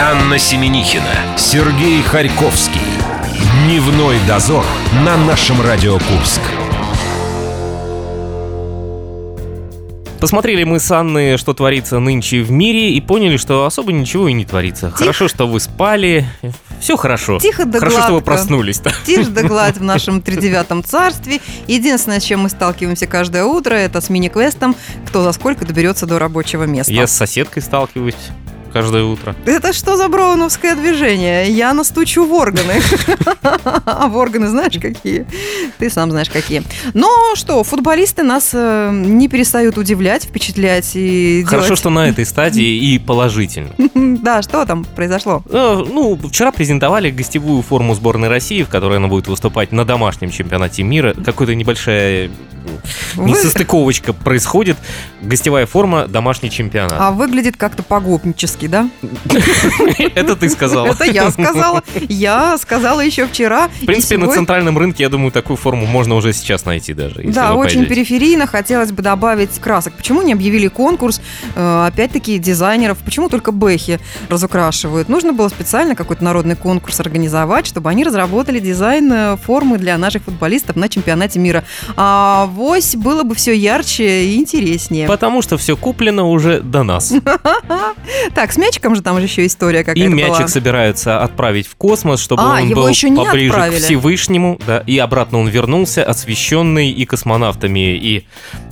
Анна Семенихина, Сергей Харьковский. Дневной дозор на нашем Радио Курск. Посмотрели мы с Анной, что творится нынче в мире, и поняли, что особо ничего и не творится. Тихо. Хорошо, что вы спали. Все хорошо. Тихо да Хорошо, гладко. что вы проснулись. -то. Тише да гладь в нашем тридевятом царстве. Единственное, с чем мы сталкиваемся каждое утро, это с мини-квестом, кто за сколько доберется до рабочего места. Я с соседкой сталкиваюсь каждое утро. Это что за броуновское движение? Я настучу в органы. А в органы знаешь какие? Ты сам знаешь какие. Но что, футболисты нас э, не перестают удивлять, впечатлять и Хорошо, что на этой стадии и положительно. Да, что там произошло? Э, Ну, вчера презентовали гостевую форму сборной России, в которой она будет выступать на домашнем чемпионате мира. Какая-то небольшая Вы- несостыковочка происходит. Гостевая форма, домашний чемпионат. А выглядит как-то погопнически, да? Это ты сказал. Это я сказала. Я сказала еще вчера. В принципе, на центральном рынке, я думаю, такую форму можно уже сейчас найти даже. Да, очень периферийно хотелось бы добавить красок. Почему не объявили конкурс, э, опять-таки, дизайнеров? Почему только бэхи разукрашивают? Нужно было специально какой-то народный конкурс организовать, чтобы они разработали дизайн э, формы для наших футболистов на чемпионате мира. А вось было бы все ярче и интереснее. Потому что все куплено уже до нас. Так, с мячиком же там же еще история И какая-то мячик была. собираются отправить в космос, чтобы А, он был еще поближе отправили. к Всевышнему. Да, и обратно он вернулся, освященный и космонавтами, и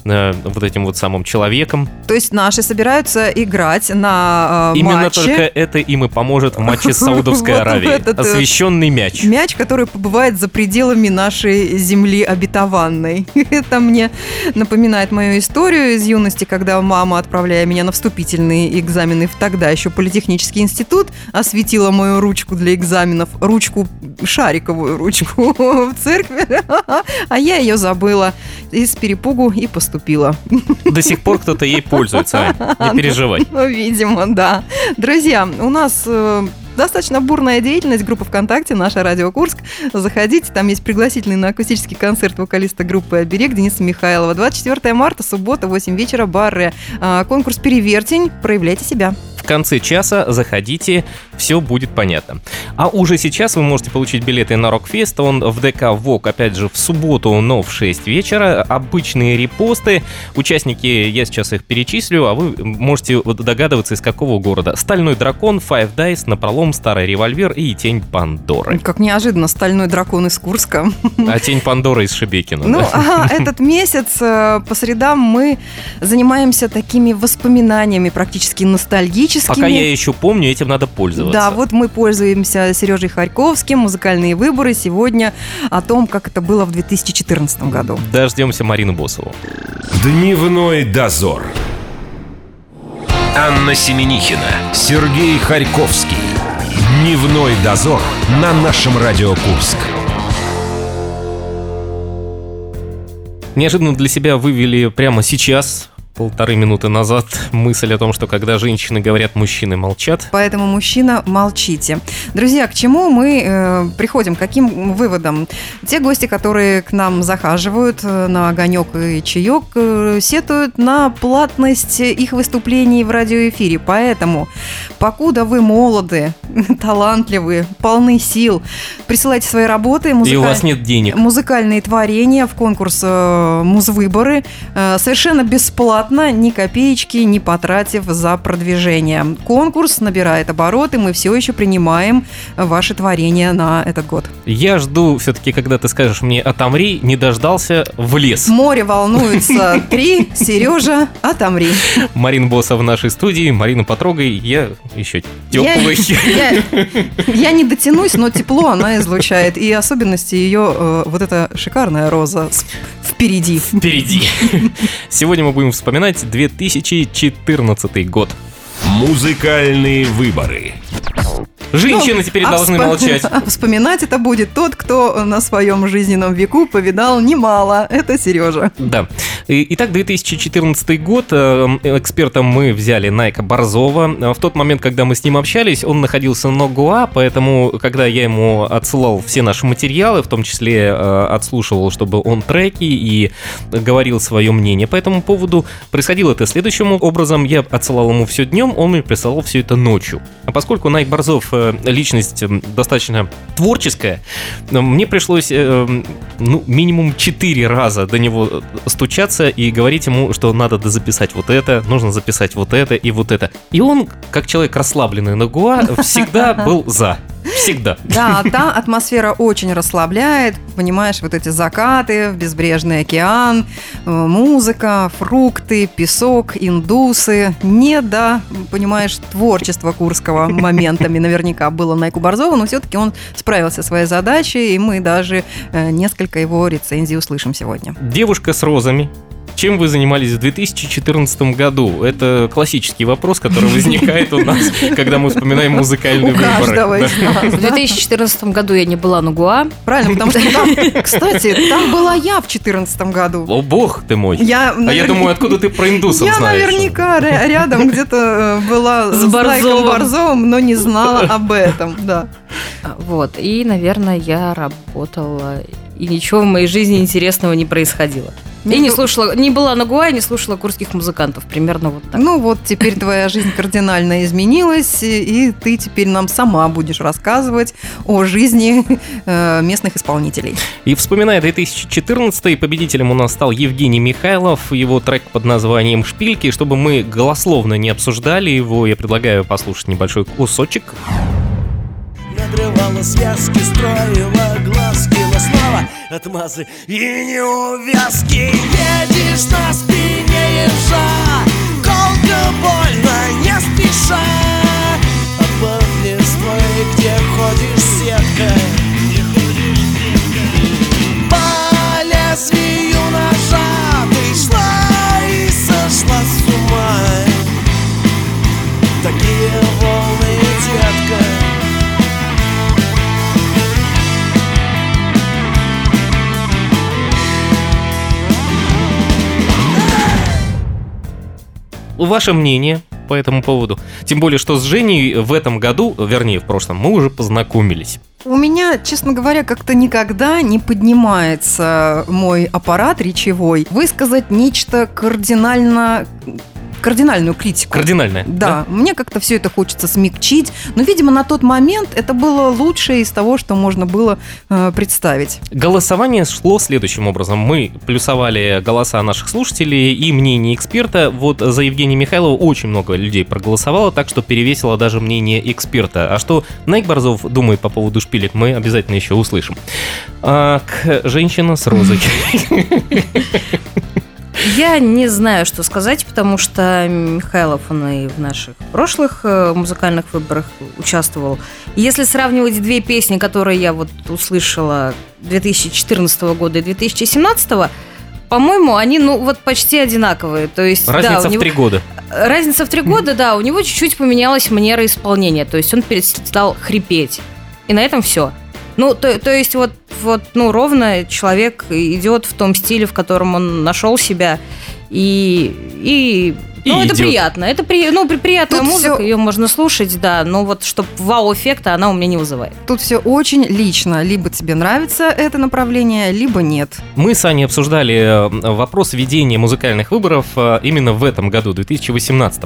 э, вот этим вот самым человеком. То есть наши собираются играть на э, Именно матче. только это им и поможет в матче с Саудовской Аравией. э, Освященный мяч. Мяч, который побывает за пределами нашей земли обетованной. Это мне напоминает мою историю из юности, когда мама, отправляя меня на вступительные экзамены в тогда еще политехнический институт, осветила мою ручку для экзаменов, ручку, шариковую ручку в церкви, а я ее забыла из перепугу и поступила. До сих пор кто-то ей пользуется, не переживай. Ну, видимо, да. Друзья, у нас э, достаточно бурная деятельность группы ВКонтакте «Наша Радио Курск». Заходите, там есть пригласительный на акустический концерт вокалиста группы «Оберег» Дениса Михайлова. 24 марта, суббота, 8 вечера, бары. А, Конкурс «Перевертень». Проявляйте себя. Конце часа заходите, все будет понятно. А уже сейчас вы можете получить билеты на Рокфест. Он в ДК ВОК, опять же, в субботу, но в 6 вечера. Обычные репосты. Участники, я сейчас их перечислю, а вы можете догадываться, из какого города. Стальной дракон, Five Dice, Напролом, Старый револьвер и Тень Пандоры. Как неожиданно, стальной дракон из Курска. А Тень Пандоры из Шебекина. Ну, да. а этот месяц э, по средам мы занимаемся такими воспоминаниями практически ностальгическими. Пока я еще помню, этим надо пользоваться. Да, вот мы пользуемся Сережей Харьковским. Музыкальные выборы сегодня о том, как это было в 2014 году. Дождемся Марину Босову. Дневной дозор. Анна Семенихина, Сергей Харьковский. Дневной дозор на нашем Радио Курск. Неожиданно для себя вывели прямо сейчас, полторы минуты назад, мысль о том, что когда женщины говорят, мужчины молчат. Поэтому, мужчина, молчите. Друзья, к чему мы э, приходим? Каким выводам? Те гости, которые к нам захаживают э, на огонек и чаек, э, сетуют на платность их выступлений в радиоэфире. Поэтому, покуда вы молоды, талантливы, полны сил, присылайте свои работы. И у музыка- вас нет денег. музыкальные творения в конкурс э, «Музвыборы» э, совершенно бесплатно, ни копеечки не потратив за продвижение. Конкурс набирает обороты, мы все еще принимаем ваши творения на этот год. Я жду все-таки, когда ты скажешь мне «отомри», не дождался в лес. Море волнуется три, Сережа, отомри. Марин Босса в нашей студии, Марину потрогай, я еще Я, теплый. я- я не дотянусь, но тепло она излучает. И особенности ее э, вот эта шикарная роза впереди. Впереди. Сегодня мы будем вспоминать 2014 год. Музыкальные выборы. Женщины Ну, теперь а должны вспом- молчать. а вспоминать это будет тот, кто на своем жизненном веку повидал немало. Это Сережа. Да. Итак, 2014 год. Э, Экспертом мы взяли Найка Борзова. В тот момент, когда мы с ним общались, он находился на Гоа, поэтому, когда я ему отсылал все наши материалы, в том числе э, отслушивал, чтобы он треки и говорил свое мнение по этому поводу, происходило это следующим образом. Я отсылал ему все днем, он мне присылал все это ночью. А поскольку Найк Борзов э, личность э, достаточно творческая, э, мне пришлось э, ну, минимум 4 раза до него э, стучаться и говорить ему, что надо записать вот это, нужно записать вот это и вот это. И он, как человек расслабленный на Гуа, всегда был за. Всегда. Да, та атмосфера очень расслабляет. Понимаешь, вот эти закаты, безбрежный океан, э, музыка, фрукты, песок, индусы. Не до, понимаешь, творчества Курского моментами наверняка было Найку Борзову, но все-таки он справился со своей задачей, и мы даже э, несколько его рецензий услышим сегодня. Девушка с розами. Чем вы занимались в 2014 году? Это классический вопрос, который возникает у нас, когда мы вспоминаем музыкальные выборы. из нас. В 2014 году я не была на Гуа. Правильно, потому что там, кстати, там была я в 2014 году. О, бог ты мой. Я, А я думаю, откуда ты про индусов Я знаешь? наверняка ря- рядом где-то э, была С с Борзовым. Борзовым, но не знала об этом, да. Вот. И, наверное, я работала. И ничего в моей жизни интересного не происходило. И не слушала, не была на Гуа, и не слушала курских музыкантов. Примерно вот так. Ну вот теперь твоя жизнь кардинально изменилась, и ты теперь нам сама будешь рассказывать о жизни э, местных исполнителей. И вспоминая 2014 победителем у нас стал Евгений Михайлов, его трек под названием «Шпильки». Чтобы мы голословно не обсуждали его, я предлагаю послушать небольшой кусочек. Надрывала связки, строила отмазы и неувязки. Едешь на спине ежа Колко больно, не спеша. Листвой, где ходишь сеткой Ваше мнение по этому поводу? Тем более, что с Женей в этом году, вернее, в прошлом, мы уже познакомились. У меня, честно говоря, как-то никогда не поднимается мой аппарат речевой высказать нечто кардинально кардинальную критику. Кардинальное. Да, мне как-то все это хочется смягчить, но, видимо, на тот момент это было лучшее из того, что можно было э, представить. Голосование шло следующим образом. Мы плюсовали голоса наших слушателей и мнение эксперта. Вот за Евгения Михайлова очень много людей проголосовало, так что перевесило даже мнение эксперта. А что Найк Борзов думает по поводу шпилек, мы обязательно еще услышим. А, к женщина с розой. Я не знаю, что сказать, потому что Михайлов, он и в наших прошлых э, музыкальных выборах участвовал. Если сравнивать две песни, которые я вот услышала 2014 года и 2017, по-моему, они, ну, вот почти одинаковые. То есть, да, Разница у в него- три года. Разница в три года, да, у него чуть-чуть поменялась манера исполнения, то есть он перестал хрипеть. И на этом все. Ну, то, то есть вот, вот, ну, ровно человек идет в том стиле, в котором он нашел себя, и, и И ну, это идет. приятно. Это при, ну, при- приятная Тут музыка, всё- ее можно слушать, да, но вот чтобы вау-эффекта она у меня не вызывает. Тут все очень лично. Либо тебе нравится это направление, либо нет. Мы с Аней обсуждали э, вопрос ведения музыкальных выборов э, именно в этом году, 2018.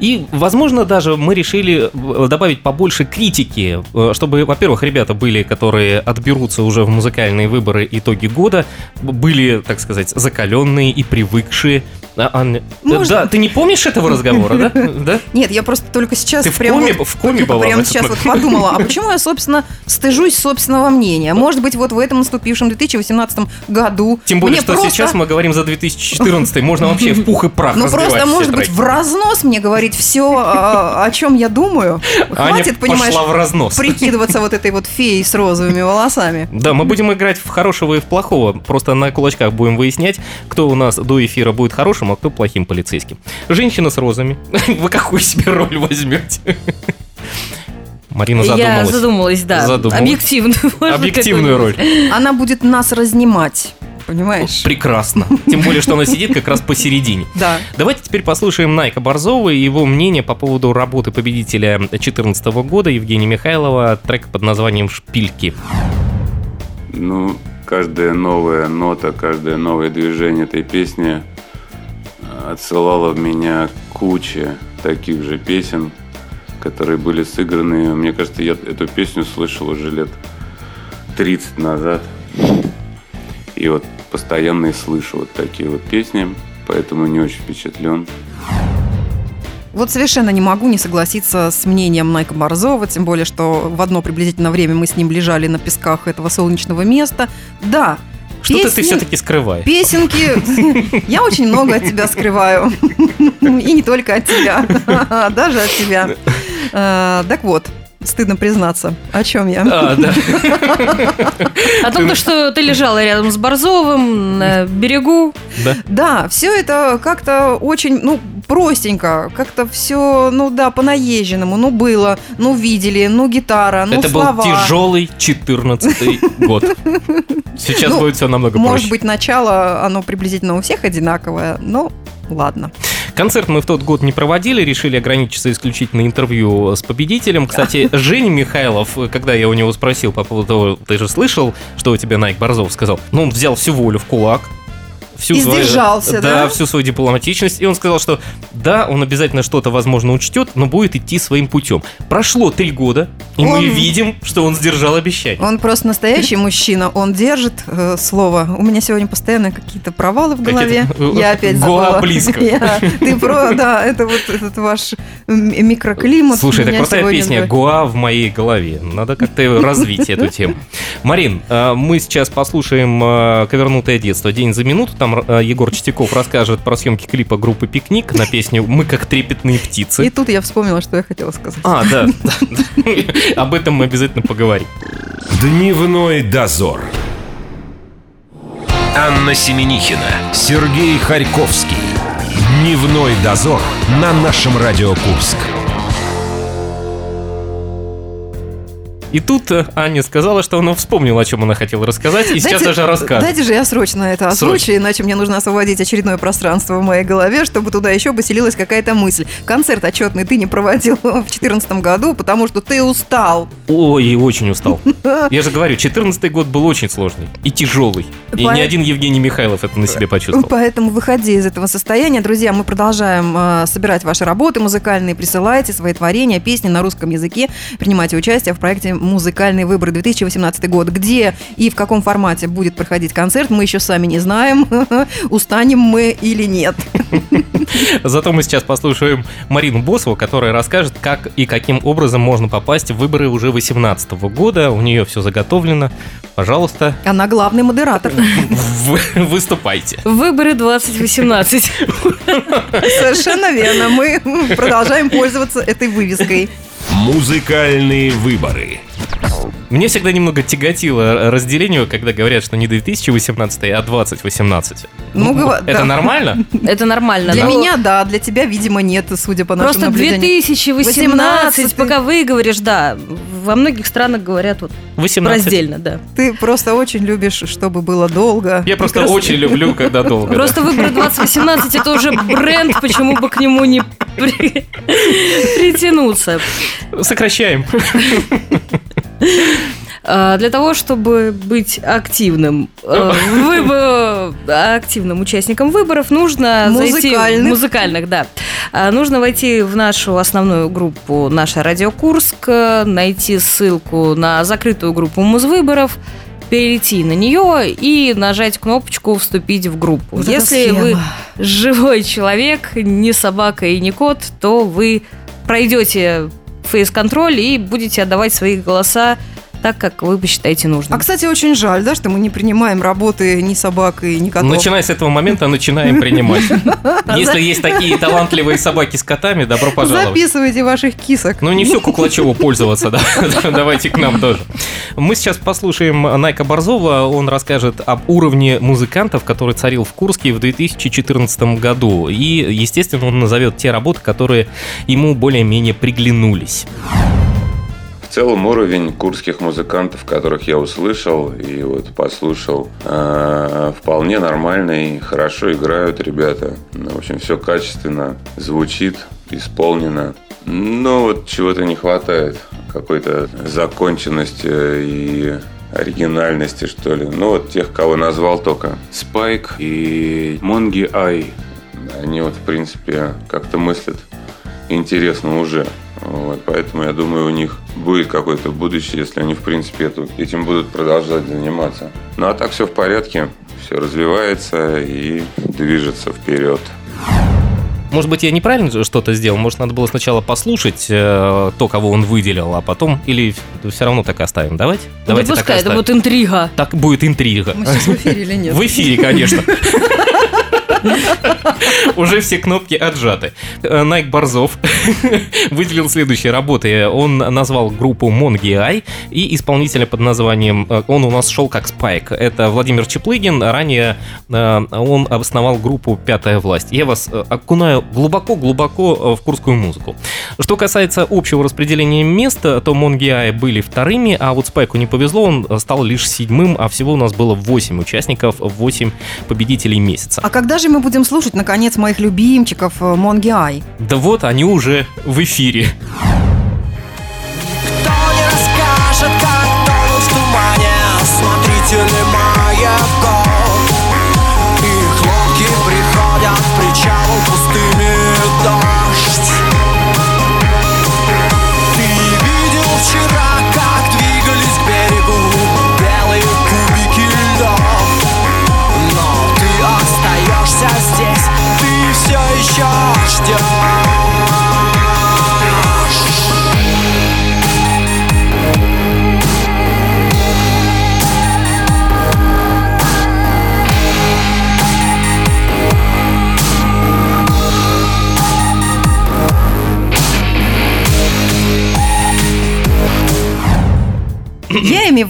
И, возможно, даже мы решили э, добавить побольше критики, чтобы, во-первых, ребята были, которые отберутся уже в музыкальные выборы итоги года, были, так сказать, закаленные и привыкшие. А, Ань, э, Можно- Да, ты не помнишь этого разговора, да? Да? Нет, я просто только сейчас Ты в прям коме- вот- в коме была в прямо этот сейчас вот момент? подумала, а почему я, собственно, стыжусь собственного мнения? Может быть, вот в этом наступившем 2018 году Тем более, что просто- сейчас мы говорим за 2014, можно вообще в пух и прах Ну просто, может быть, в разнос мне говорить все, о чем я думаю. Хватит, понимаешь, в разнос. прикидываться вот этой вот феей с розовыми волосами. Да, мы будем играть в хорошего и в плохого. Просто на кулачках будем выяснять, кто у нас до эфира будет хорошим, а кто плохим полицейским. Женщина с розами. Вы какую себе роль возьмете? Марина Я задумалась. задумалась, да. Задумалась. Объективную. Объективную роль. Она будет нас разнимать, понимаешь? Прекрасно. Тем более, что она сидит как раз посередине. Да. Давайте теперь послушаем Найка Борзова и его мнение по поводу работы победителя 2014 года Евгения Михайлова, трек под названием «Шпильки». Ну, каждая новая нота, каждое новое движение этой песни отсылало в меня куча таких же песен, которые были сыграны. Мне кажется, я эту песню слышал уже лет 30 назад. И вот постоянно и слышу вот такие вот песни, поэтому не очень впечатлен. Вот совершенно не могу не согласиться с мнением Найка Борзова, тем более, что в одно приблизительно время мы с ним лежали на песках этого солнечного места. Да, Что-то ты песни- все-таки скрываешь. Песенки. Я очень много от тебя скрываю. И не только от тебя. Даже от тебя. А, Так вот, стыдно признаться. О чем я? А, да. О том, то, что ты лежала рядом с Борзовым на берегу. да. Да, все это как-то очень, ну, простенько, как-то все, ну да, по-наезженному, ну было, ну видели, ну гитара, ну Это слова. был тяжелый 14 год. Сейчас Ну, будет все намного Может проще. быть, начало, оно приблизительно у всех одинаковое, но ладно. Концерт мы в тот год не проводили, решили ограничиться исключительно интервью с победителем. Кстати, Женя Михайлов, когда я у него спросил по поводу того, ты же слышал, что у тебя Найк Борзов сказал, ну, он взял всю волю в кулак. Всю И свою- сдержался, да? всю свою дипломатичность. И он сказал, что да, он обязательно что-то, возможно, учтет, но будет идти своим путем. Прошло три года, и мы Он- видим, что он сдержал обещание. Он просто настоящий мужчина, он держит э, слово. У меня сегодня постоянно какие-то провалы в голове. Я опять забыла. близко. Я- Ты про, да, это вот этот ваш микроклимат. Слушай, это крутая песня. «Гуа в моей голове». Надо как-то развить эту тему. Марин, э, мы сейчас послушаем э, «Ковернутое детство. День за минуту». Там э, Егор Чистяков расскажет про съемки клипа группы «Пикник» на песню «Мы как трепетные И птицы». тут я вспомнила, что я хотела сказать. А, да. Об этом мы обязательно поговорим. Дневной дозор. Анна Семенихина, Сергей Харьковский. Дневной дозор на нашем Радио Курск. И тут э, Аня сказала, что она вспомнила, о чем она хотела рассказать, и сейчас Дайте- даже расскажет. Дайте же я срочно это озвучу, иначе мне нужно освободить очередное пространство в моей голове, чтобы туда еще поселилась какая-то мысль. Концерт отчетный ты не проводил в 2014 году, потому что ты устал. Ой, очень устал. Я же говорю, 14 год был очень сложный и тяжелый. И По- ни один Евгений Михайлов это на себе почувствовал. Поэтому выходи из этого состояния. Друзья, мы продолжаем э, собирать ваши работы музыкальные. Присылайте свои творения, песни на русском языке. Принимайте участие в проекте «Музыкальные выборы 2018 год». Где и в каком формате будет проходить концерт, мы еще сами не знаем, устанем мы или нет. Зато мы сейчас послушаем Марину Босову, которая расскажет, как и каким образом можно попасть в выборы уже 2018 года. У нее все заготовлено. Пожалуйста, Она главный модератор. в- выступайте. Выборы 2018. Совершенно верно. Мы продолжаем пользоваться этой вывеской. Музыкальные выборы. Мне всегда немного тяготило разделение, когда говорят, что не 2018, а 2018. Ну, гова- это да. нормально? Это нормально. Для но меня, да, для тебя, видимо, нет, судя по нашим Просто наблюдениям. 2018, 18, пока выговоришь, да. Во многих странах говорят вот 18. раздельно, да. Ты просто очень любишь, чтобы было долго. Я просто красиво. очень люблю, когда долго. Просто выборы 2018 это уже бренд, почему бы к нему не притянуться. Сокращаем. А, Для того, чтобы быть активным, э, выбо- активным участником выборов, нужно зайти Музыкальных. музыкальных, да. А, Нужно войти в нашу основную группу «Наша Радио Курск», э, найти ссылку на закрытую группу музвыборов, перейти на нее и нажать кнопочку «Вступить в группу». Вот Если вы живой человек, не собака и не кот, то вы пройдете фейс-контроль и будете отдавать свои голоса так, как вы посчитаете нужным. А, кстати, очень жаль, да, что мы не принимаем работы ни собак и ни котов. Начиная с этого момента, начинаем принимать. Если есть такие талантливые собаки с котами, добро пожаловать. Записывайте ваших кисок. Ну, не все Куклачеву пользоваться, да. Давайте к нам тоже. Мы сейчас послушаем Найка Борзова. Он расскажет об уровне музыкантов, который царил в Курске в 2014 году. И, естественно, он назовет те работы, которые ему более-менее приглянулись. Целом уровень курских музыкантов, которых я услышал и вот послушал, э, вполне нормальный, хорошо играют ребята. Ну, в общем, все качественно звучит, исполнено. Но вот чего-то не хватает, какой-то законченности и оригинальности, что ли. Ну, вот тех, кого назвал только. Спайк и Монги Ай. Они вот, в принципе, как-то мыслят интересно уже. Вот, поэтому я думаю, у них будет какое-то будущее, если они, в принципе, эту, этим будут продолжать заниматься. Ну, а так все в порядке. Все развивается и движется вперед. Может быть, я неправильно что-то сделал? Может, надо было сначала послушать э, то, кого он выделил, а потом... Или все равно так оставим? Давайте? Давайте да так пускай, это оставим. будет интрига. Так будет интрига. Мы сейчас в эфире или нет? В эфире, конечно. Уже все кнопки отжаты. Э, Найк Борзов выделил следующие работы. Он назвал группу Монги Ай и исполнителя под названием... э, Он у нас шел как Спайк. Это Владимир Чеплыгин. Ранее э, он основал группу «Пятая власть». Я вас окунаю глубоко-глубоко в курскую музыку. Что касается общего распределения мест, то Монги Ай были вторыми, а вот Спайку не повезло, он стал лишь седьмым, а всего у нас было 8 участников, 8 победителей месяца. А когда же мы будем слушать, наконец, моих любимчиков э, Монги Ай? Да вот, они уже в эфире.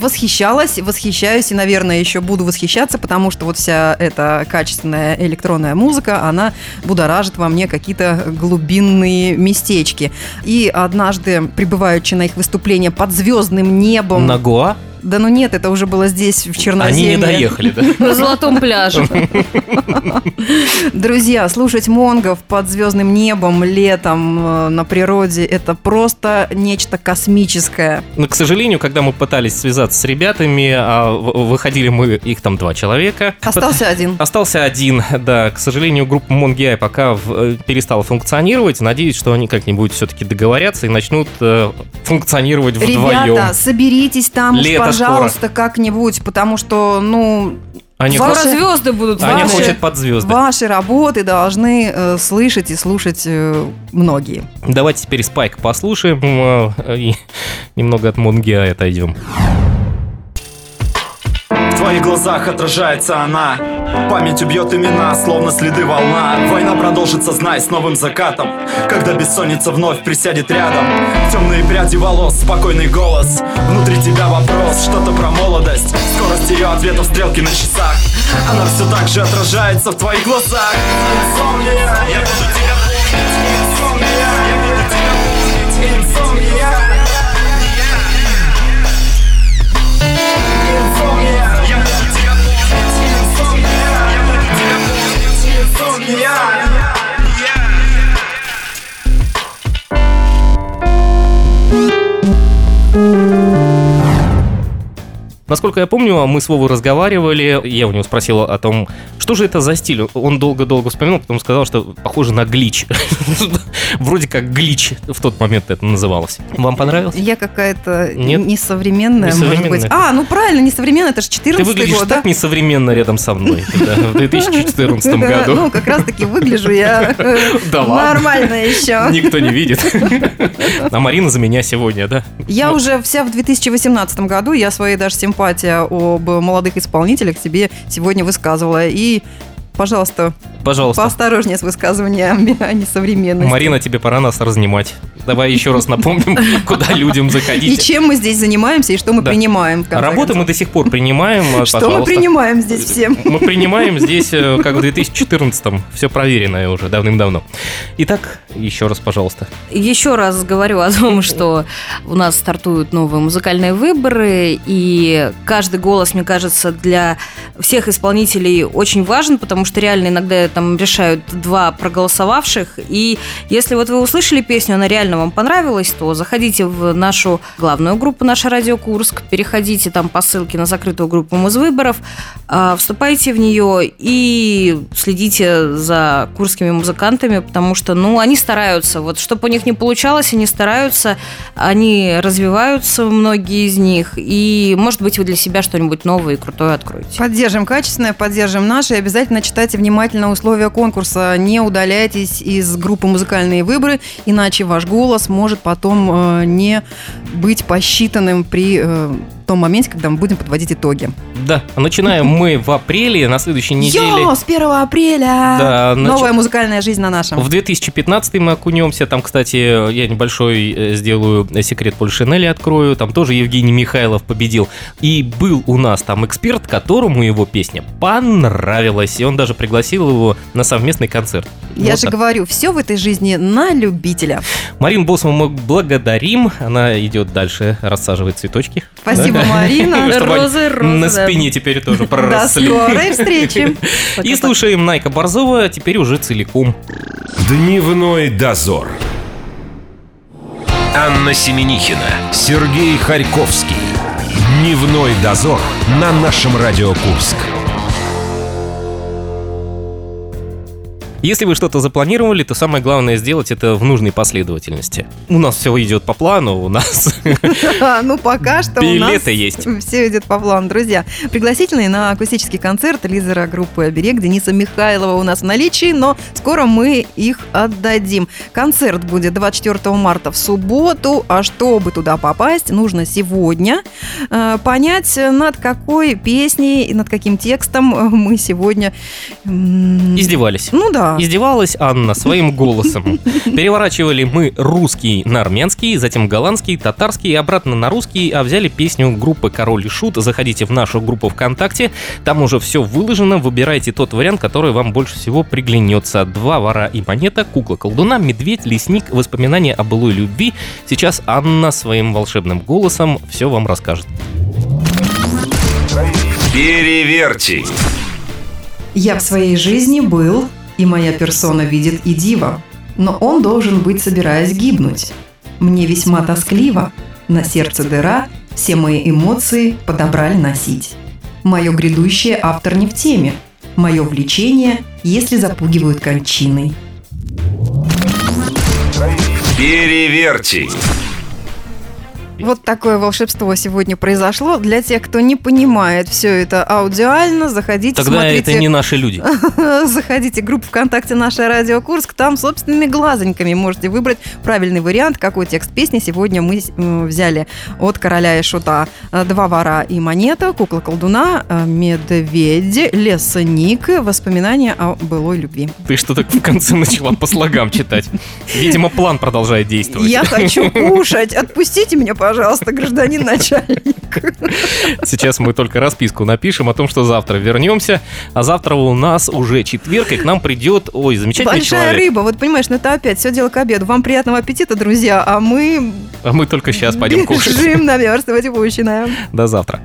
Восхищалась, восхищаюсь и, наверное, еще буду восхищаться, потому что вот вся эта качественная электронная музыка, она будоражит во мне какие-то глубинные местечки. И однажды, прибываючи на их выступление под звездным небом... На Гоа Да ну нет, это уже было здесь, в Черноземье. они не доехали, да? На золотом пляже. Друзья, слушать монгов под звездным небом летом э, на природе это просто нечто космическое. Но, к сожалению, когда мы пытались связаться с ребятами, а выходили мы, их там два человека. Остался один. Остался один, да. К сожалению, группа Монгиай пока в- э, перестала функционировать. Надеюсь, что они как-нибудь все-таки договорятся и начнут э, функционировать вдвоем. Ребята, соберитесь там Лето пожалуйста, как-нибудь, потому что, ну, Они, Ваши- Скоро звезды будут. они ваши- хотят под звезды. ваши работы должны э, слышать и слушать э, многие. Давайте теперь Спайк послушаем э, и немного от Монгиай отойдем. Твоих глазах отражается она. Память убьет имена, словно следы волна. Война продолжится, знай, с новым закатом Когда бессонница вновь присядет рядом. Темные пряди волос, спокойный голос. Внутри тебя вопрос, что-то про молодость. Скорость ее ответов, стрелки на часах. Она все так же отражается в твоих глазах. Инсомния, я буду тебя. Помнить Инсомния, я буду тебя. Помнить Инсомния, Насколько я помню, мы с Вовой разговаривали, я у него спросил о том, что же это за стиль. Он долго-долго вспоминал, потом сказал, что похоже на глич. Вроде как глич в тот момент это называлось. Вам понравилось? Я какая-то несовременная, может быть. А, ну правильно, несовременная, это же 14 Ты выглядишь год, так несовременно рядом со мной в 2014 Ну, году. как раз таки выгляжу я нормально еще. Никто не видит. А Марина за меня сегодня, да? Я уже вся в 2018 году, я своей даже симпатия об молодых исполнителях себе сегодня высказывала. И, пожалуйста, Пожалуйста. Поосторожнее с высказываниями о несовременности. Марина, тебе пора нас разнимать. Давай еще раз напомним, куда людям И заходить. чем мы здесь занимаемся, и что мы Да. принимаем. Работу мы до сих пор принимаем. а, Что мы пожалуйста. принимаем здесь все? Мы принимаем здесь, э, как в 2014-м. Все проверенное уже давным-давно. Итак, еще раз, пожалуйста. Еще раз говорю о том, что у нас стартуют новые музыкальные выборы, и каждый голос, мне кажется, для всех исполнителей очень важен, потому что реально иногда там решают два проголосовавших, и если вот вы услышали песню, она реально вам понравилась, то заходите в нашу главную группу «Наша Радио Курск», переходите там по ссылке на закрытую группу Музвыборов, а, вступайте в нее и следите за курскими музыкантами, потому что, ну, они стараются. Вот, чтобы у них не получалось, они стараются, они развиваются, многие из них, и, может быть, вы для себя что-нибудь новое и крутое откроете. Поддержим качественное, поддержим наше. И обязательно читайте внимательно условия конкурса. Не удаляйтесь из группы «Музыкальные выборы», иначе ваш голос может потом э, не быть посчитанным при э, том моменте, когда мы будем подводить итоги. Да, начинаем мы в апреле, на следующей неделе. Йо, с 1 апреля! Да, нач- Новая музыкальная жизнь на нашем. В 2015 мы окунемся. Там, кстати, я небольшой э, сделаю секрет Польшинели открою. Там тоже Евгений Михайлов победил. И был у нас там эксперт, которому его песня понравилась. И он даже пригласил его на совместный концерт. Я Вот же так. говорю, все в этой жизни на любителя. Марин Босман мы благодарим. Она идет дальше, рассаживает цветочки. Спасибо. Марина. Розы, розы, На спине теперь тоже До проросли. скорой встречи. И слушаем Найка Борзова теперь уже целиком. Дневной дозор. Анна Семенихина, Сергей Харьковский. Дневной дозор на нашем Радио Курск. Если вы что-то запланировали, то самое главное сделать это в нужной последовательности. У нас все идет по плану, у нас Ну, пока что у нас билеты есть. все идет по плану. Друзья, пригласительные на акустический концерт лидера группы «Оберег» Дениса Михайлова у нас в наличии, но скоро мы их отдадим. Концерт будет 24 марта в субботу, а чтобы туда попасть, нужно сегодня э, понять, над какой песней и над каким текстом э, мы сегодня... Издевались. Ну да. Издевалась Анна своим голосом. Переворачивали мы русский на армянский, затем голландский, татарский и обратно на русский, а взяли песню группы Король и Шут. Заходите в нашу группу ВКонтакте, там уже все выложено. Выбирайте тот вариант, который вам больше всего приглянется. Два вора и монета, кукла колдуна, медведь, лесник, воспоминания о былой любви. Сейчас Анна своим волшебным голосом все вам расскажет. Переверьте. Я в своей жизни был, и моя персона видит и дива, но он должен быть, собираясь гибнуть. Мне весьма тоскливо, на сердце дыра, все мои эмоции подобрали носить. Мое грядущее автор не в теме, мое влечение, если запугивают кончиной. Переверьте. Вот такое волшебство сегодня произошло. Для тех, кто не понимает все это аудиально, заходите, Тогда смотрите. это не наши люди. Заходите в группу ВКонтакте «Наша Радио Курск». Там собственными глазоньками можете выбрать правильный вариант, какой текст песни сегодня мы м, взяли от «Короля и Шута». Э, «Два вора и монета», «Кукла колдуна», э, «Медведь», «Лесоник», «Воспоминания о былой любви». Ты что так в конце начала по слогам читать? Видимо, план продолжает действовать. Я хочу кушать. Отпустите меня, пожалуйста, гражданин начальник. Сейчас мы только расписку напишем о том, что завтра вернемся. А завтра у нас уже четверг, и к нам придет, ой, замечательный Большая человек. рыба. Вот понимаешь, ну это опять все дело к обеду. Вам приятного аппетита, друзья, а мы А мы только сейчас пойдем кушать. бежим наверстывать упущенное. До завтра.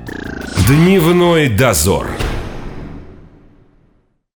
Дневной дозор.